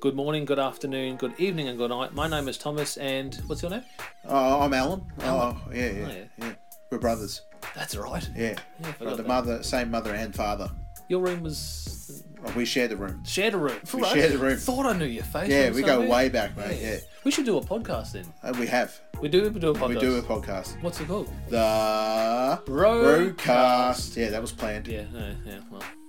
Good morning, good afternoon, good evening, and good night. My name is Thomas, and what's your name? Oh, I'm Alan. Alan. Oh, yeah, yeah, Oh, yeah. yeah. We're brothers. That's right. Yeah. Yeah, I forgot Got the that. mother, same mother and father. Your room was Oh, we share the room. shared a room. We share the room. Thought I knew your face. Yeah, we go way back, mate. Yeah. We should do a podcast then. Uh, we have. We do. We do a podcast. We do a podcast. What's it called? The. Roadcast. Yeah, that was planned. Yeah. Yeah. yeah well.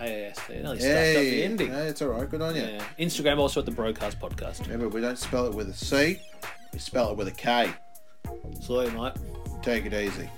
K A S T. Nearly stuffed up the Hey, ending. no, it's all right. Good on you. Yeah. Instagram also at the Brokast Podcast. Remember, we don't spell it with a C. We spell it with a K. So, mate. Take it easy.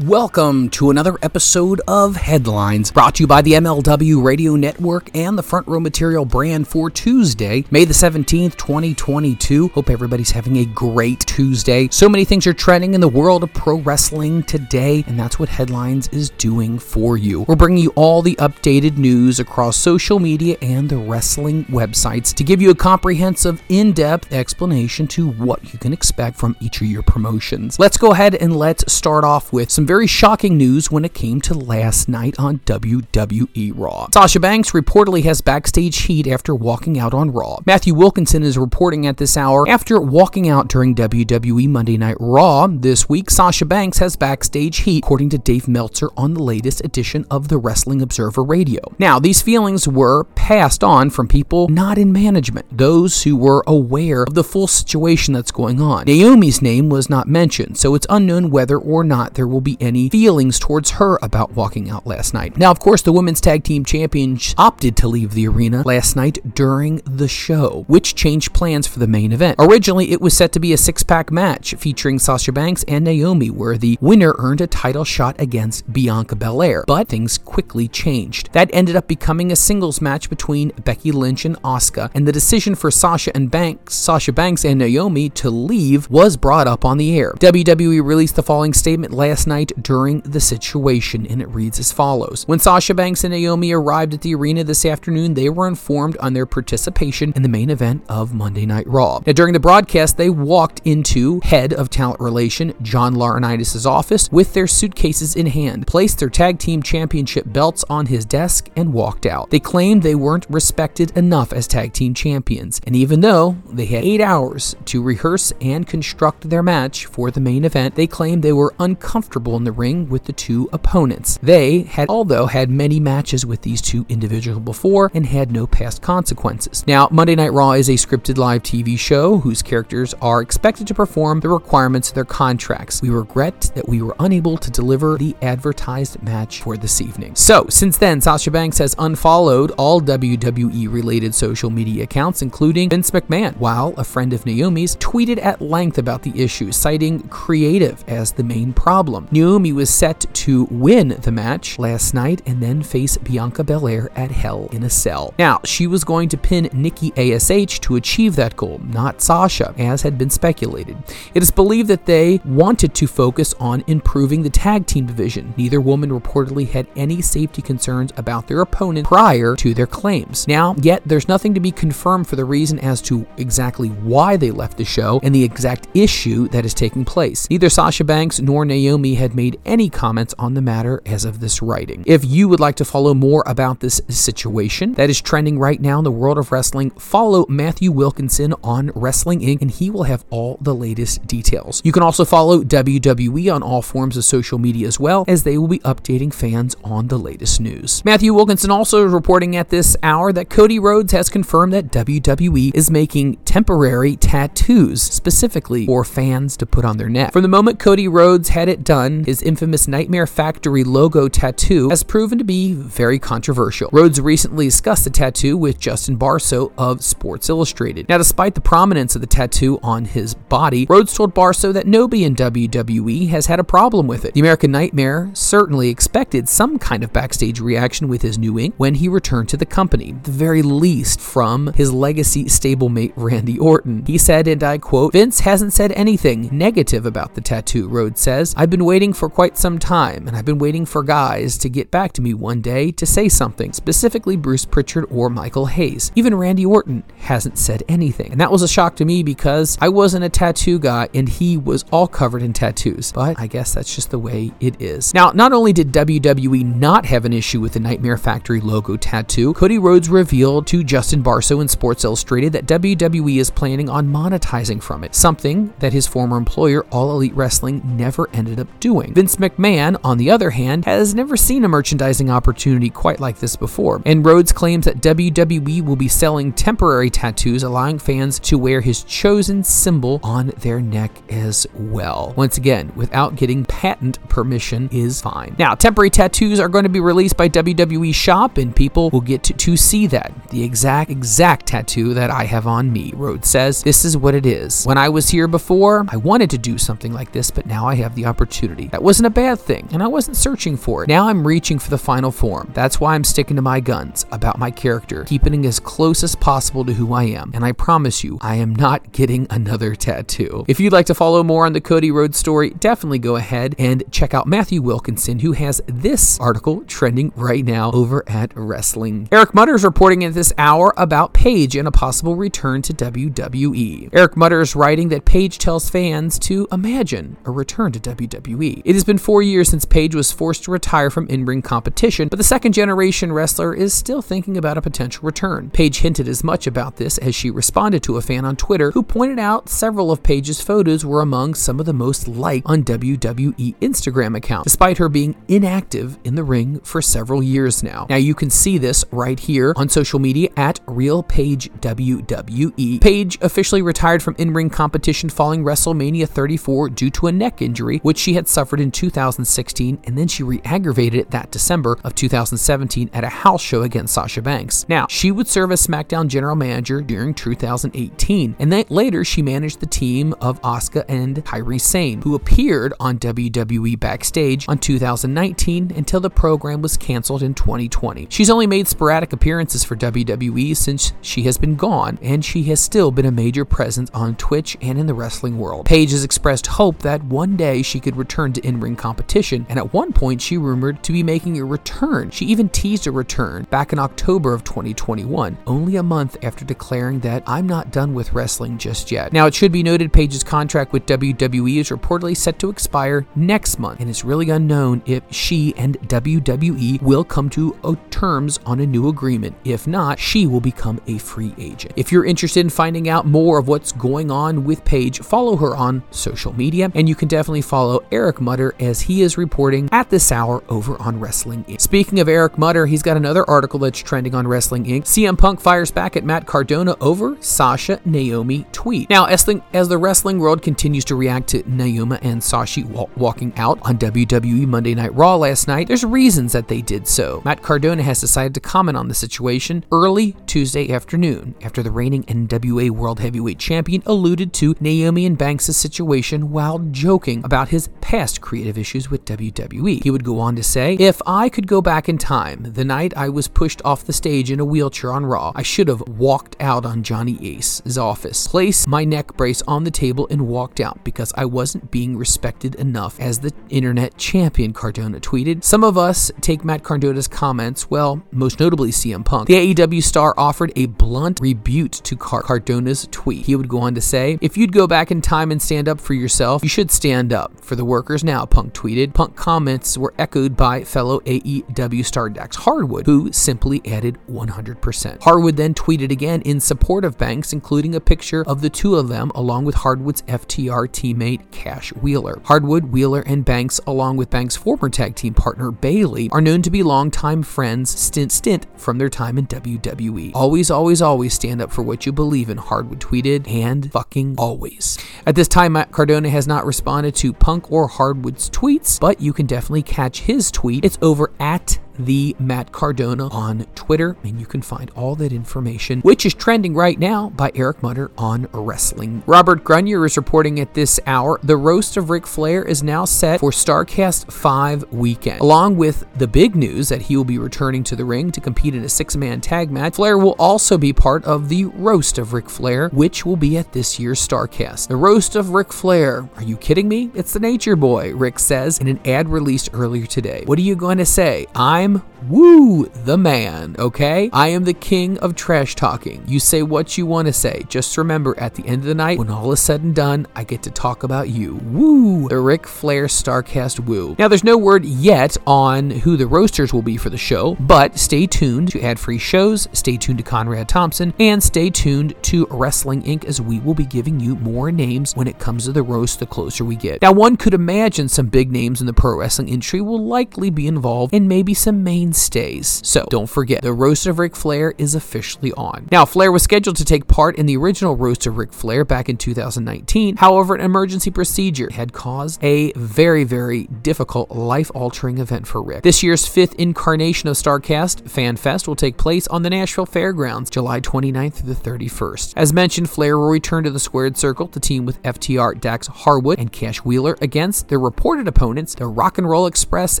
Welcome to another episode of Headlines, brought to you by the MLW Radio Network and the Front Row Material brand for Tuesday, May the 17th, 2022. Hope everybody's having a great Tuesday. So many things are trending in the world of pro wrestling today, and that's what Headlines is doing for you. We're bringing you all the updated news across social media and the wrestling websites to give you a comprehensive, in depth explanation to what you can expect from each of your promotions. Let's go ahead and let's start off with some very shocking news when it came to last night on WWE Raw. Sasha Banks reportedly has backstage heat after walking out on Raw. Matthew Wilkinson is reporting at this hour after walking out during WWE Monday Night Raw this week. Sasha Banks has backstage heat, according to Dave Meltzer on the latest edition of the Wrestling Observer Radio. Now, these feelings were passed on from people not in management, those who were aware of the full situation that's going on. Naomi's name was not mentioned, so it's unknown whether or not there will be any feelings towards her about walking out last night. Now, of course, the Women's Tag Team Champions opted to leave the arena last night during the show, which changed plans for the main event. Originally, it was set to be a six pack match featuring Sasha Banks and Naomi, where the winner earned a title shot against Bianca Belair, but things quickly changed. That ended up becoming a singles match between Becky Lynch and Asuka, and the decision for Sasha and Banks, Sasha Banks and Naomi to leave was brought up on the air. WWE released the following statement last night during the situation, and it reads as follows When Sasha Banks and Naomi arrived at the arena this afternoon, they were informed on their participation in the main event of Monday Night Raw. Now, during the broadcast, they walked into head of talent relation John Laurinaitis' office with their suitcases in hand, placed their tag team championship belts on his desk, and walked out. They claimed they weren't respected enough as tag team champions, and even though they had eight hours to rehearse and construct their match for the main event, they claimed they were uncomfortable in the ring with the two opponents. They had, although, had many matches with these two individuals before and had no past consequences. Now, Monday Night Raw is a scripted live TV show whose characters are expected to perform the requirements of their contracts. We regret that we were unable to deliver the advertised match for this evening. So, since then, Sasha Banks has unfollowed all WWE related social media accounts, including Vince McMahon, while a friend of Naomi's tweeted at length about the issue, citing creative as the main problem. Naomi was set to win the match last night and then face Bianca Belair at Hell in a Cell. Now, she was going to pin Nikki ASH to achieve that goal, not Sasha, as had been speculated. It is believed that they wanted to focus on improving the tag team division. Neither woman reportedly had any safety concerns about their opponent prior to their claims. Now, yet there's nothing to be confirmed for the reason as to exactly why they left the show and the exact issue that is taking place. Neither Sasha Banks nor Naomi had made any comments on the matter as of this writing. If you would like to follow more about this situation that is trending right now in the world of wrestling, follow Matthew Wilkinson on Wrestling Inc., and he will have all the latest details. You can also follow WWE on all forms of social media as well, as they will be updating fans on the latest news. Matthew Wilkinson also is reporting at this hour that Cody Rhodes has confirmed that WWE is making temporary tattoos specifically for fans to put on their neck. From the moment Cody Rhodes had it done, Mm-hmm. his infamous Nightmare Factory logo tattoo has proven to be very controversial. Rhodes recently discussed the tattoo with Justin Barrasso of Sports Illustrated. Now, despite the prominence of the tattoo on his body, Rhodes told Barrasso that nobody in WWE has had a problem with it. The American Nightmare certainly expected some kind of backstage reaction with his new ink when he returned to the company, the very least from his legacy stablemate Randy Orton. He said, and I quote, Vince hasn't said anything negative about the tattoo, Rhodes says. I've been waiting for quite some time, and I've been waiting for guys to get back to me one day to say something, specifically Bruce Pritchard or Michael Hayes. Even Randy Orton hasn't said anything. And that was a shock to me because I wasn't a tattoo guy and he was all covered in tattoos. But I guess that's just the way it is. Now, not only did WWE not have an issue with the Nightmare Factory logo tattoo, Cody Rhodes revealed to Justin Barrasso in Sports Illustrated that WWE is planning on monetizing from it, something that his former employer, All Elite Wrestling, never ended up doing. Vince McMahon, on the other hand, has never seen a merchandising opportunity quite like this before, and Rhodes claims that WWE will be selling temporary tattoos, allowing fans to wear his chosen symbol on their neck as well. Once again, without getting patent permission is fine. Now, temporary tattoos are going to be released by WWE Shop, and people will get to, to see that. The exact, exact tattoo that I have on me. Rhodes says, This is what it is. When I was here before, I wanted to do something like this, but now I have the opportunity. That wasn't a bad thing, and I wasn't searching for it. Now I'm reaching for the final form. That's why I'm sticking to my guns about my character, keeping it as close as possible to who I am. And I promise you, I am not getting another tattoo. If you'd like to follow more on the Cody Rhodes story, definitely go ahead and check out Matthew Wilkinson, who has this article trending right now over at Wrestling. Eric Mutter is reporting at this hour about Paige and a possible return to WWE. Eric Mutter is writing that Paige tells fans to imagine a return to WWE. It has been four years since Paige was forced to retire from in ring competition, but the second generation wrestler is still thinking about a potential return. Paige hinted as much about this as she responded to a fan on Twitter who pointed out several of Paige's photos were among some of the most liked on WWE Instagram account, despite her being inactive in the ring for several years now. Now you can see this right here on social media at Real Paige WWE. Officially retired from in-ring competition following WrestleMania 34 due to a neck injury, which she had suffered in 2016, and then she re-aggravated it that December of 2017 at a house show against Sasha Banks. Now, she would serve as SmackDown general manager during 2018, and then later she managed the team of Asuka and Kairi Sane, who appeared on WWE backstage on 2019 until the program was canceled in 2020. She's only made sporadic appearances for WWE since she has been gone, and she has still been a major presence on Twitch and in the wrestling world. Paige has expressed hope that one day she could return to in ring competition, and at one point she rumored to be making a return. She even teased a return back in October of 2021, only a month after declaring that I'm not done with wrestling just yet. Now, it should be noted Paige's contract with WWE is reportedly set to expire next month, and it's really unknown if she and WWE will come to terms on a new agreement. If not, she will become a free agent. If you're interested in finding out more of what's going on with Paige, follow her on social media, and you can definitely follow Eric Mutter as he is reporting at this hour over on Wrestling Inc. Speaking of Eric Mutter, he's got another article that's trending on Wrestling Inc. CM Punk fires back at Matt Cardona over Sasha Naomi tweet. Now, as the, as the wrestling world continues to react to Naomi and Sasha walking out on WWE Monday Night Raw last night, there's reasons that they did so. Matt Cardona has decided to comment on the situation early Tuesday afternoon after the reigning NWA World Heavyweight Champion alluded to Naomi and Banks' situation while joking about his past creative issues with WWE. He would go on to say, If I could go back in time, the night I was pushed off the stage in a wheelchair on Raw, I should have walked out on Johnny Ace's office, placed my neck brace on the table, and walked out because I wasn't being respected enough as the internet champion, Cardona tweeted. Some of us take Matt Cardona's comments, well, most notably CM Punk. The AEW star offered a blunt rebuke to Car- Cardona's tweet. He would go on to say, If you'd go back in time and stand up for yourself, you should stand up for the workers now, Punk tweeted. Punk comments were echoed by fellow AEW star Dax Harwood, who simply added 100%. Harwood then tweeted again in support of Banks, including a picture of the two of them along with Harwood's FTR teammate Cash Wheeler. Harwood, Wheeler, and Banks, along with Banks' former tag team partner Bayley, are known to be longtime friends stint stint from their time in WWE. Always, always, always stand up for what you believe in, Harwood tweeted, and fucking always. At this time, Matt Cardona has not responded to Punk or Harwood's tweets, but you can definitely catch his tweet. It's over at the Matt Cardona on Twitter, and you can find all that information, which is trending right now by Eric Mutter on Wrestling. Robert Gunier is reporting at this hour the roast of Ric Flair is now set for Starrcast 5 weekend. Along with the big news that he will be returning to the ring to compete in a six man tag match, Flair will also be part of the roast of Ric Flair, which will be at this year's Starrcast. The roast of Ric Flair. Are you kidding me? It's the Nature Boy, Rick says in an ad released earlier today. What are you going to say? I'm Woo, the man, okay? I am the king of trash talking. You say what you want to say. Just remember, at the end of the night, when all is said and done, I get to talk about you. Woo, the Ric Flair Starrcast Woo. Now, there's no word yet on who the roasters will be for the show, but stay tuned to ad free shows, stay tuned to Conrad Thompson, and stay tuned to Wrestling Inc. as we will be giving you more names when it comes to the roast the closer we get. Now, one could imagine some big names in the pro wrestling industry will likely be involved, and maybe some mainstays. So don't forget, the roast of Ric Flair is officially on. Now, Flair was scheduled to take part in the original roast of Ric Flair back in 2019. However, an emergency procedure had caused a very, very difficult, life altering event for Rick. This year's fifth incarnation of Starrcast, Fan Fest, will take place on the Nashville Fairgrounds July 29th through the 31st. As mentioned, Flair will return to the squared circle to team with FTR Dax Harwood and Cash Wheeler against their reported opponents, the Rock and Roll Express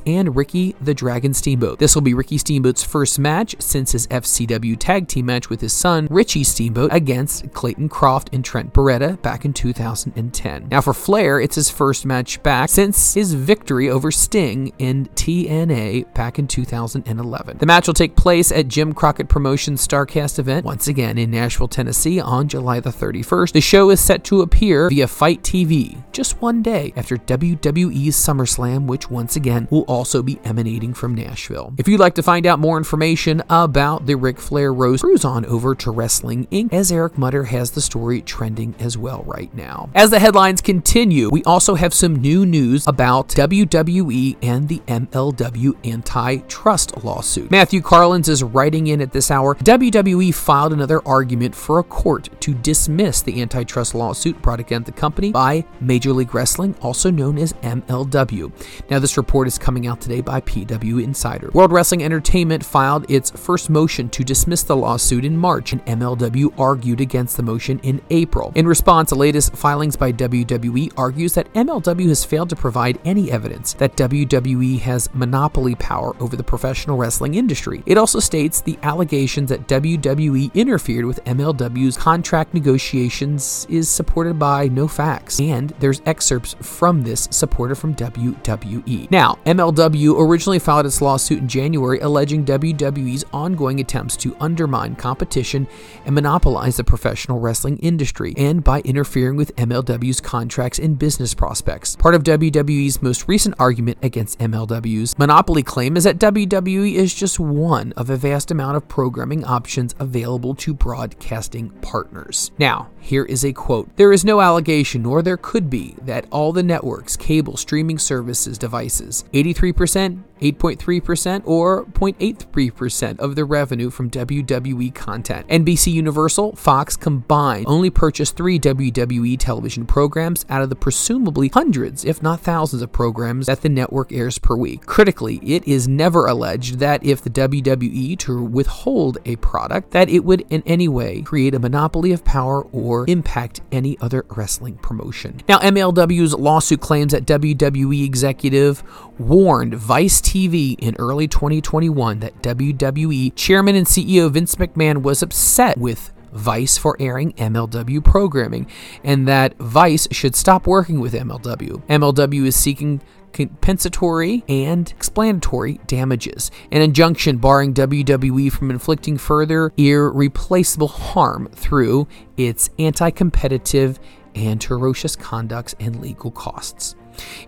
and Ricky the Dragon Steamboat. This will be Ricky Steamboat's first match since his FCW tag team match with his son, Richie Steamboat, against Clayton Croft and Trent Beretta back in 2010. Now, for Flair, it's his first match back since his victory over Sting in TNA back in 2011. The match will take place at Jim Crockett Promotions Starrcast event, once again in Nashville, Tennessee on July the 31st. The show is set to appear via FITE TV just one day after WWE's SummerSlam, which once again will also be emanating from Nashville. If you'd like to find out more information about the Ric Flair Rose, cruise on over to Wrestling Inc. as Eric Mutter has the story trending as well right now. As the headlines continue, we also have some new news about WWE and the MLW antitrust lawsuit. Matthew Carlins is writing in at this hour WWE filed another argument for a court to dismiss the antitrust lawsuit brought against the company by Major League Wrestling, also known as MLW. Now, this report is coming out today by PW World Wrestling Entertainment filed its first motion to dismiss the lawsuit in March, and MLW argued against the motion in April. In response, the latest filings by WWE argues that MLW has failed to provide any evidence that WWE has monopoly power over the professional wrestling industry. It also states the allegations that WWE interfered with MLW's contract negotiations is supported by no facts, and there's excerpts from this supported from WWE. Now, MLW originally filed its lawsuit lawsuit in January alleging WWE's ongoing attempts to undermine competition and monopolize the professional wrestling industry, and by interfering with MLW's contracts and business prospects. Part of WWE's most recent argument against MLW's monopoly claim is that WWE is just one of a vast amount of programming options available to broadcasting partners. Now, here is a quote There is no allegation, nor there could be, that all the networks, cable, streaming services, devices, 83%, 8.3%, or 0.83% of the revenue from WWE content. NBC Universal, Fox combined only purchased three WWE television programs out of the presumably hundreds, if not thousands, of programs that the network airs per week. Critically, it is never alleged that if the WWE to withhold a product, that it would in any way create a monopoly of power or impact any other wrestling promotion. Now, MLW's lawsuit claims that WWE executive warned Vice TV in early 2021 that WWE chairman and CEO Vince McMahon was upset with Vice for airing MLW programming and that Vice should stop working with MLW. MLW is seeking compensatory and explanatory damages, an injunction barring WWE from inflicting further irreplaceable harm through its anti competitive and ferocious conducts and legal costs.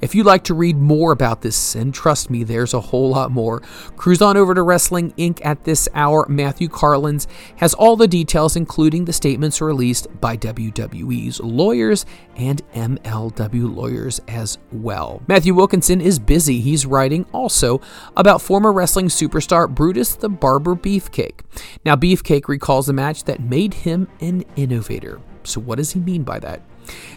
If you'd like to read more about this, and trust me, there's a whole lot more, cruise on over to Wrestling Inc. at this hour. Matthew Carlins has all the details, including the statements released by WWE's lawyers and MLW lawyers as well. Matthew Wilkinson is busy. He's writing also about former wrestling superstar Brutus the Barber Beefcake. Now, Beefcake recalls a match that made him an innovator. So, what does he mean by that?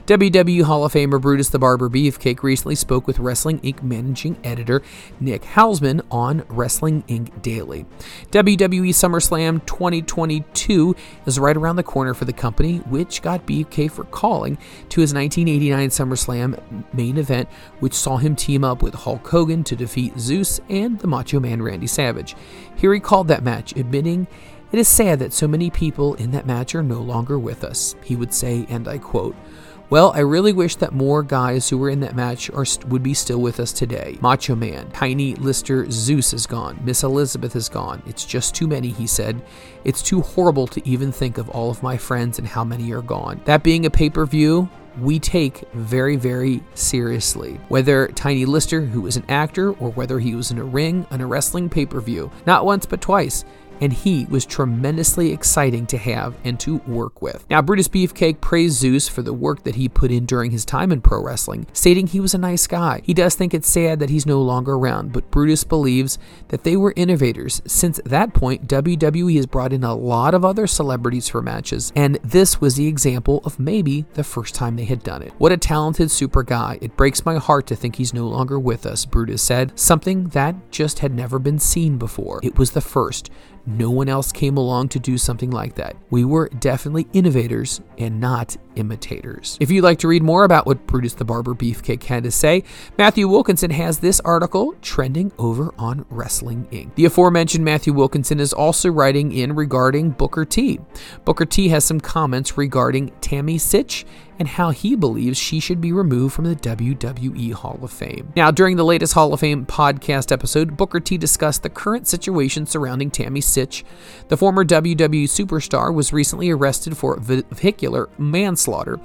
WWE Hall of Famer Brutus the Barber Beefcake recently spoke with Wrestling Inc. managing editor Nick Hausman on Wrestling Inc. Daily. WWE SummerSlam 2022 is right around the corner for the company, which got Beefcake for calling to his 1989 SummerSlam main event, which saw him team up with Hulk Hogan to defeat Zeus and the Macho Man Randy Savage. Here he called that match, admitting it is sad that so many people in that match are no longer with us. He would say, and I quote, well, I really wish that more guys who were in that match are, would be still with us today. Macho Man, Tiny Lister Zeus is gone. Miss Elizabeth is gone. It's just too many, he said. It's too horrible to even think of all of my friends and how many are gone. That being a pay per view, we take very, very seriously. Whether Tiny Lister, who was an actor, or whether he was in a ring on a wrestling pay per view, not once but twice and he was tremendously exciting to have and to work with. Now, Brutus Beefcake praised Zeus for the work that he put in during his time in pro wrestling, stating he was a nice guy. He does think it's sad that he's no longer around, but Brutus believes that they were innovators. Since that point, WWE has brought in a lot of other celebrities for matches, and this was the example of maybe the first time they had done it. What a talented super guy. It breaks my heart to think he's no longer with us, Brutus said, something that just had never been seen before. It was the first. No one else came along to do something like that. We were definitely innovators and not imitators. If you'd like to read more about what Brutus the Barber Beefcake had to say, Matthew Wilkinson has this article trending over on Wrestling Inc. The aforementioned Matthew Wilkinson is also writing in regarding Booker T. Booker T has some comments regarding Tammy Sytch and how he believes she should be removed from the WWE Hall of Fame. Now, during the latest Hall of Fame podcast episode, Booker T discussed the current situation surrounding Tammy Sytch. The former WWE superstar was recently arrested for vehicular manslaughter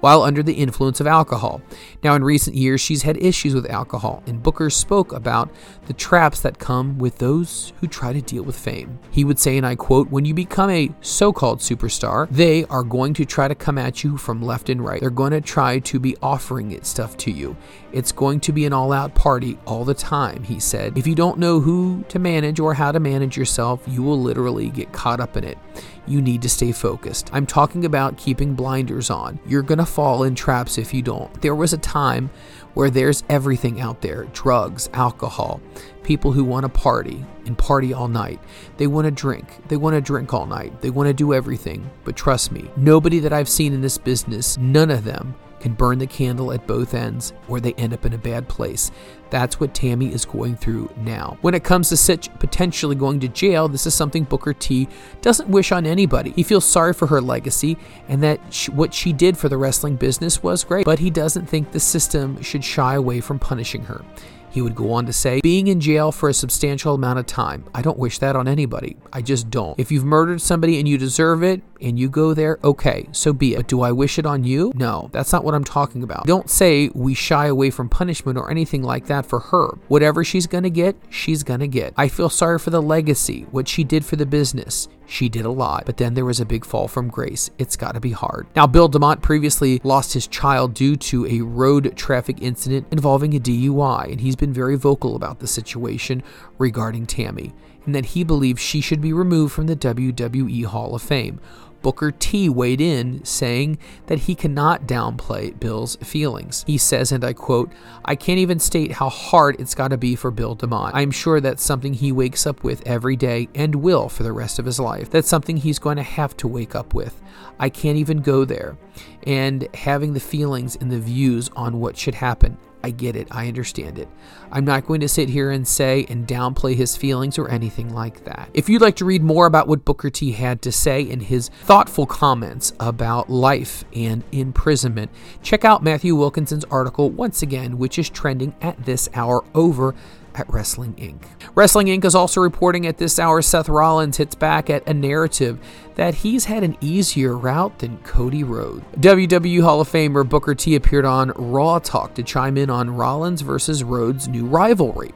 while under the influence of alcohol. Now, in recent years, she's had issues with alcohol, and Booker spoke about the traps that come with those who try to deal with fame. He would say, and I quote, When you become a so called superstar, they are going to try to come at you from left and and right. They're going to try to be offering it stuff to you. It's going to be an all out party all the time, he said. If you don't know who to manage or how to manage yourself, you will literally get caught up in it. You need to stay focused. I'm talking about keeping blinders on. You're going to fall in traps if you don't. There was a time where there's everything out there drugs, alcohol, people who want to party and party all night. They want to drink. They want to drink all night. They want to do everything. But trust me, nobody that I've seen in this business, none of them can burn the candle at both ends or they end up in a bad place. That's what Tammy is going through now. When it comes to Sytch potentially going to jail, this is something Booker T doesn't wish on anybody. He feels sorry for her legacy and that she, what she did for the wrestling business was great, but he doesn't think the system should shy away from punishing her. He would go on to say, Being in jail for a substantial amount of time, I don't wish that on anybody. I just don't. If you've murdered somebody and you deserve it, and you go there, okay, so be it. But do I wish it on you? No, that's not what I'm talking about. Don't say we shy away from punishment or anything like that for her. Whatever she's gonna get, she's gonna get. I feel sorry for the legacy, what she did for the business. She did a lot, but then there was a big fall from grace. It's gotta be hard. Now, Bill DeMott previously lost his child due to a road traffic incident involving a DUI, and he's been very vocal about the situation regarding Tammy, and that he believes she should be removed from the WWE Hall of Fame. Booker T weighed in, saying that he cannot downplay Bill's feelings. He says, and I quote, I can't even state how hard it's got to be for Bill DeMott. I'm sure that's something he wakes up with every day and will for the rest of his life. That's something he's going to have to wake up with. I can't even go there. And having the feelings and the views on what should happen. I get it. I understand it. I'm not going to sit here and say and downplay his feelings or anything like that. If you'd like to read more about what Booker T had to say in his thoughtful comments about life and imprisonment, check out Matthew Wilkinson's article once again, which is trending at this hour over at Wrestling Inc. Wrestling Inc. is also reporting at this hour Seth Rollins hits back at a narrative that he's had an easier route than Cody Rhodes. WWE Hall of Famer Booker T appeared on Raw Talk to chime in on Rollins versus Rhodes' new rivalry.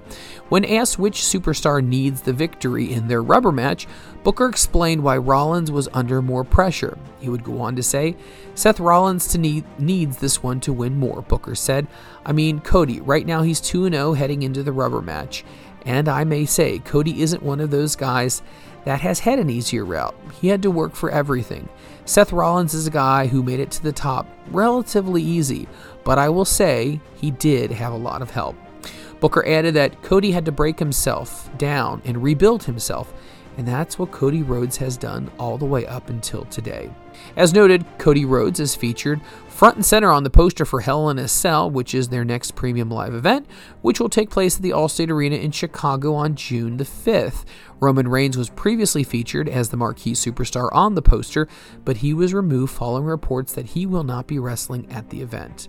When asked which superstar needs the victory in their rubber match, Booker explained why Rollins was under more pressure. He would go on to say, Seth Rollins need, needs this one to win more, Booker said. I mean, Cody, right now he's 2 0 heading into the rubber match. And I may say, Cody isn't one of those guys that has had an easier route. He had to work for everything. Seth Rollins is a guy who made it to the top relatively easy, but I will say he did have a lot of help. Booker added that Cody had to break himself down and rebuild himself, and that's what Cody Rhodes has done all the way up until today. As noted, Cody Rhodes is featured front and center on the poster for Hell in a Cell, which is their next premium live event, which will take place at the Allstate Arena in Chicago on June the 5th. Roman Reigns was previously featured as the marquee superstar on the poster, but he was removed following reports that he will not be wrestling at the event.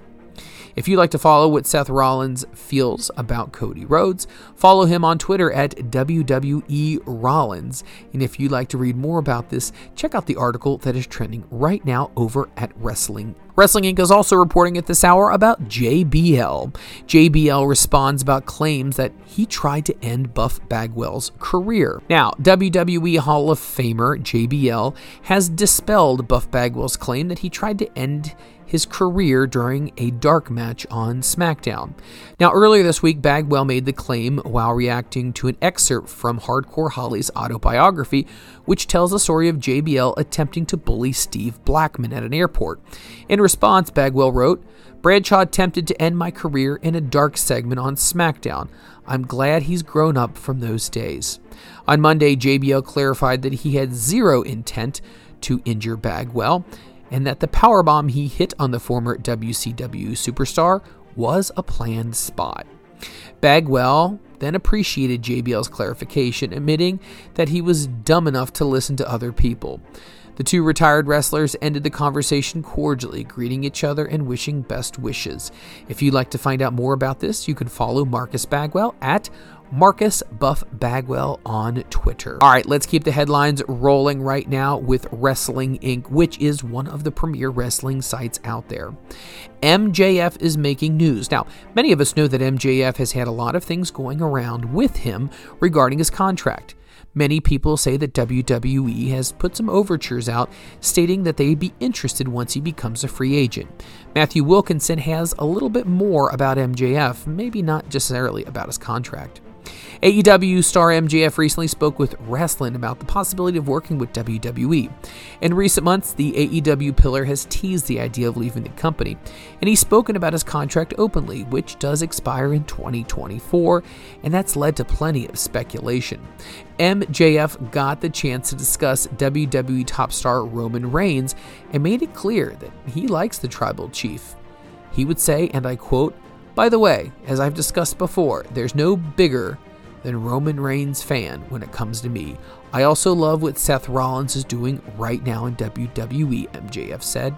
If you'd like to follow what Seth Rollins feels about Cody Rhodes, follow him on Twitter at WWE Rollins. And if you'd like to read more about this, check out the article that is trending right now over at Wrestling. Wrestling Inc. is also reporting at this hour about JBL. JBL responds about claims that he tried to end Buff Bagwell's career. Now, WWE Hall of Famer JBL has dispelled Buff Bagwell's claim that he tried to end his career during a dark match on SmackDown. Now, earlier this week, Bagwell made the claim while reacting to an excerpt from Hardcore Holly's autobiography, which tells the story of JBL attempting to bully Steve Blackman at an airport. In response, Bagwell wrote, Bradshaw attempted to end my career in a dark segment on SmackDown. I'm glad he's grown up from those days. On Monday, JBL clarified that he had zero intent to injure Bagwell and that the powerbomb he hit on the former WCW superstar was a planned spot. Bagwell then appreciated JBL's clarification, admitting that he was dumb enough to listen to other people. The two retired wrestlers ended the conversation cordially, greeting each other and wishing best wishes. If you'd like to find out more about this, you can follow Marcus Bagwell at Marcus Buff Bagwell on Twitter. All right, let's keep the headlines rolling right now with Wrestling Inc., which is one of the premier wrestling sites out there. MJF is making news. Now, many of us know that MJF has had a lot of things going around with him regarding his contract. Many people say that WWE has put some overtures out stating that they'd be interested once he becomes a free agent. Matthew Wilkinson has a little bit more about MJF, maybe not necessarily about his contract. AEW star MJF recently spoke with Wrestling about the possibility of working with WWE. In recent months, the AEW pillar has teased the idea of leaving the company, and he's spoken about his contract openly, which does expire in 2024, and that's led to plenty of speculation. MJF got the chance to discuss WWE top star Roman Reigns and made it clear that he likes the tribal chief. He would say, and I quote, by the way, as I've discussed before, there's no bigger than Roman Reigns fan when it comes to me. I also love what Seth Rollins is doing right now in WWE, MJF said.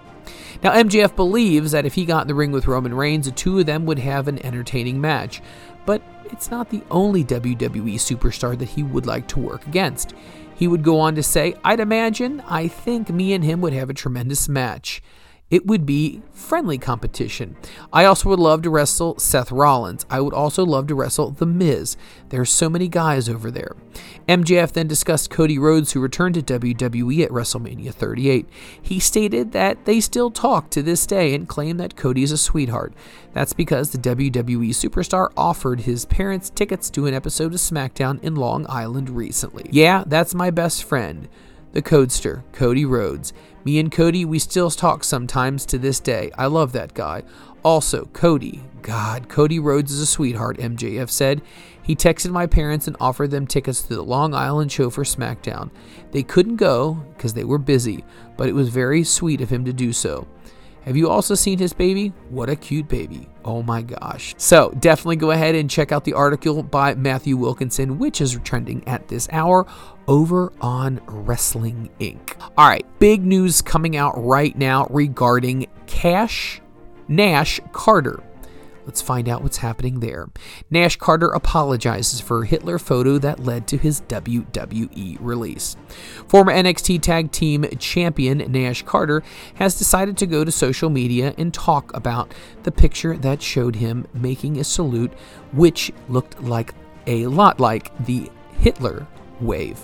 Now, MJF believes that if he got in the ring with Roman Reigns, the two of them would have an entertaining match. But it's not the only WWE superstar that he would like to work against. He would go on to say, I'd imagine, I think me and him would have a tremendous match it would be friendly competition. I also would love to wrestle Seth Rollins. I would also love to wrestle The Miz. There are so many guys over there. MJF then discussed Cody Rhodes, who returned to WWE at WrestleMania 38. He stated that they still talk to this day and claim that Cody is a sweetheart. That's because the WWE superstar offered his parents tickets to an episode of SmackDown in Long Island recently. Yeah, that's my best friend the Codester, Cody Rhodes. Me and Cody, we still talk sometimes to this day. I love that guy. Also, Cody. God, Cody Rhodes is a sweetheart, MJF said. He texted my parents and offered them tickets to the Long Island show for SmackDown. They couldn't go because they were busy, but it was very sweet of him to do so. Have you also seen his baby? What a cute baby. Oh my gosh. So definitely go ahead and check out the article by Matthew Wilkinson, which is trending at this hour over on Wrestling Inc. All right, big news coming out right now regarding Cash Nash Carter. Let's find out what's happening there. Nash Carter apologizes for Hitler photo that led to his WWE release. Former NXT Tag Team Champion Nash Carter has decided to go to social media and talk about the picture that showed him making a salute, which looked like a lot like the Hitler wave.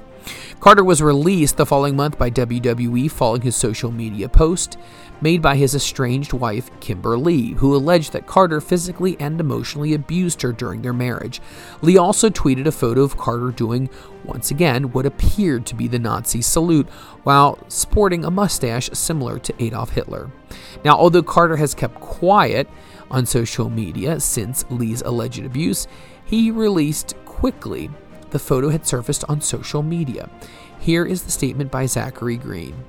Carter was released the following month by WWE following his social media post made by his estranged wife, Kimber Lee, who alleged that Carter physically and emotionally abused her during their marriage. Lee also tweeted a photo of Carter doing, once again, what appeared to be the Nazi salute while sporting a mustache similar to Adolf Hitler. Now, although Carter has kept quiet on social media since Lee's alleged abuse, he released quickly the photo had surfaced on social media. Here is the statement by Zachary Green.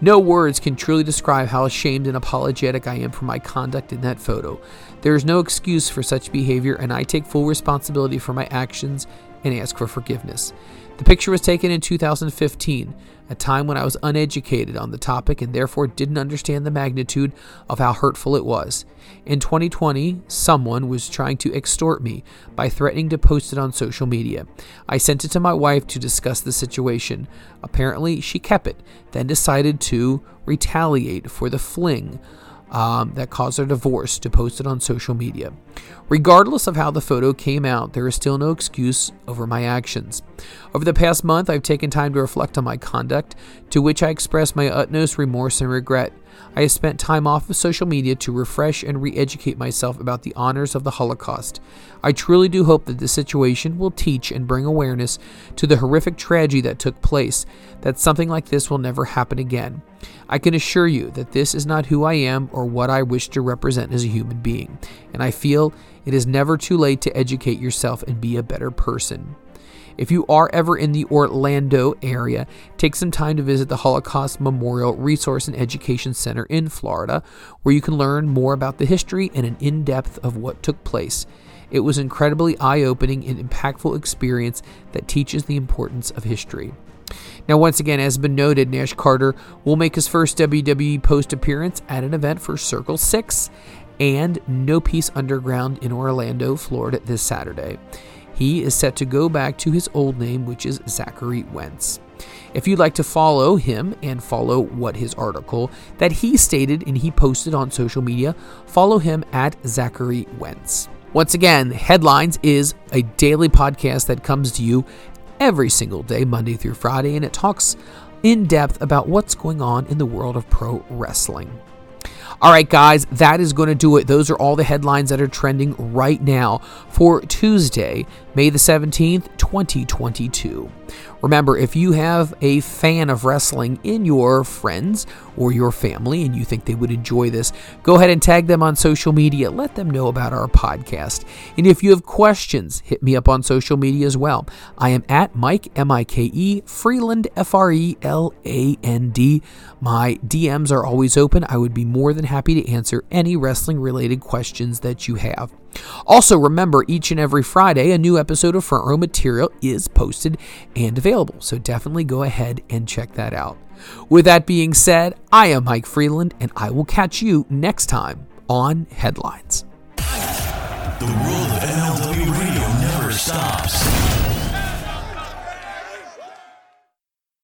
No words can truly describe how ashamed and apologetic I am for my conduct in that photo. There is no excuse for such behavior, and I take full responsibility for my actions and ask for forgiveness. The picture was taken in 2015, a time when I was uneducated on the topic and therefore didn't understand the magnitude of how hurtful it was. In 2020, someone was trying to extort me by threatening to post it on social media. I sent it to my wife to discuss the situation. Apparently, she kept it, then decided to retaliate for the fling um, that caused our divorce to post it on social media. Regardless of how the photo came out, there is still no excuse over my actions. Over the past month, I've taken time to reflect on my conduct, to which I express my utmost remorse and regret. I have spent time off of social media to refresh and re educate myself about the honors of the Holocaust. I truly do hope that this situation will teach and bring awareness to the horrific tragedy that took place, that something like this will never happen again. I can assure you that this is not who I am or what I wish to represent as a human being, and I feel it is never too late to educate yourself and be a better person. If you are ever in the Orlando area, take some time to visit the Holocaust Memorial Resource and Education Center in Florida, where you can learn more about the history and an in depth of what took place. It was incredibly eye opening and impactful experience that teaches the importance of history. Now, once again, as been noted, Nash Carter will make his first WWE post appearance at an event for Circle 6 and No Peace Underground in Orlando, Florida this Saturday. He is set to go back to his old name, which is Zachary Wentz. If you'd like to follow him and follow what his article that he stated and he posted on social media, follow him at Zachary Wentz. Once again, Headlines is a daily podcast that comes to you every single day, Monday through Friday, and it talks in depth about what's going on in the world of pro wrestling. All right, guys, that is going to do it. Those are all the headlines that are trending right now for Tuesday, May the 17th, 2022. Remember, if you have a fan of wrestling in your friends or your family and you think they would enjoy this, go ahead and tag them on social media. Let them know about our podcast. And if you have questions, hit me up on social media as well. I am at Mike, M I K E, Freeland, F R E L A N D. My DMs are always open. I would be more than happy to answer any wrestling related questions that you have. Also, remember each and every Friday, a new episode of Front Row Material is posted and available. So definitely go ahead and check that out. With that being said, I am Mike Freeland, and I will catch you next time on Headlines. The world of MLW